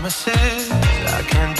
promises. I can't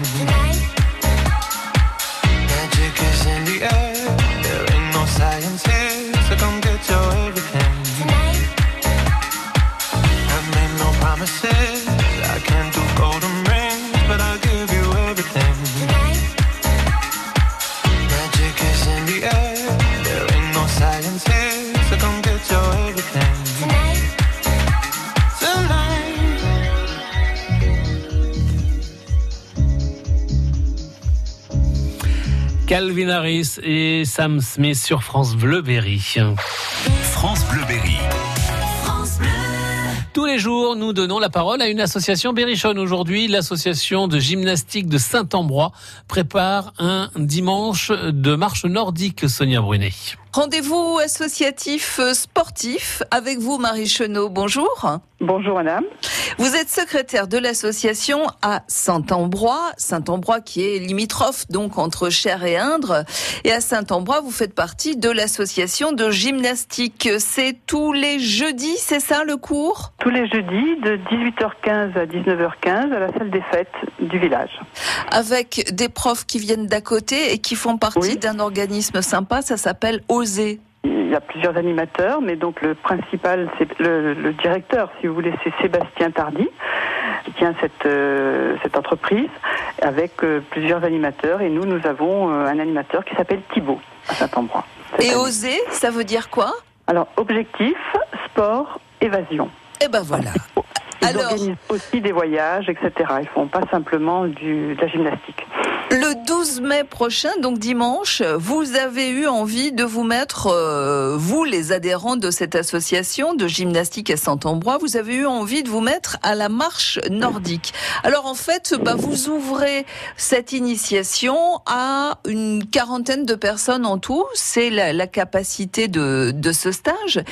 Calvin Harris et Sam Smith sur France Bleu Berry. France Bleu Berry. Tous les jours, nous donnons la parole à une association berrichonne. Aujourd'hui, l'association de gymnastique de Saint-Ambrois prépare un dimanche de marche nordique, Sonia Brunet. Rendez-vous associatif sportif avec vous, Marie Chenot. Bonjour. Bonjour, madame. Vous êtes secrétaire de l'association à Saint-Ambrois. Saint-Ambrois qui est limitrophe donc entre Cher et Indre. Et à Saint-Ambrois, vous faites partie de l'association de gymnastique. C'est tous les jeudis, c'est ça le cours? Tous les jeudis de 18h15 à 19h15 à la salle des fêtes du village. Avec des profs qui viennent d'à côté et qui font partie Oui. d'un organisme sympa, ça s'appelle Il y a plusieurs animateurs, mais donc le principal, c'est le, le directeur, si vous voulez, c'est Sébastien Tardy, qui tient cette, euh, cette entreprise avec euh, plusieurs animateurs. Et nous, nous avons euh, un animateur qui s'appelle Thibaut à Saint-Ambrois. Et année. Oser, ça veut dire quoi? Alors, objectif, sport, évasion. Eh ben voilà. Ils Alors- organisent aussi des voyages, etc. Ils font pas simplement du, de la gymnastique. Le 12 mai prochain, donc dimanche, vous avez eu envie de vous mettre, euh, vous les adhérents de cette association de gymnastique à Saint-Ambrois, vous avez eu envie de vous mettre à la marche nordique. Alors en fait, bah, vous ouvrez cette initiation à une quarantaine de personnes en tout, c'est la, capacité de, ce stage.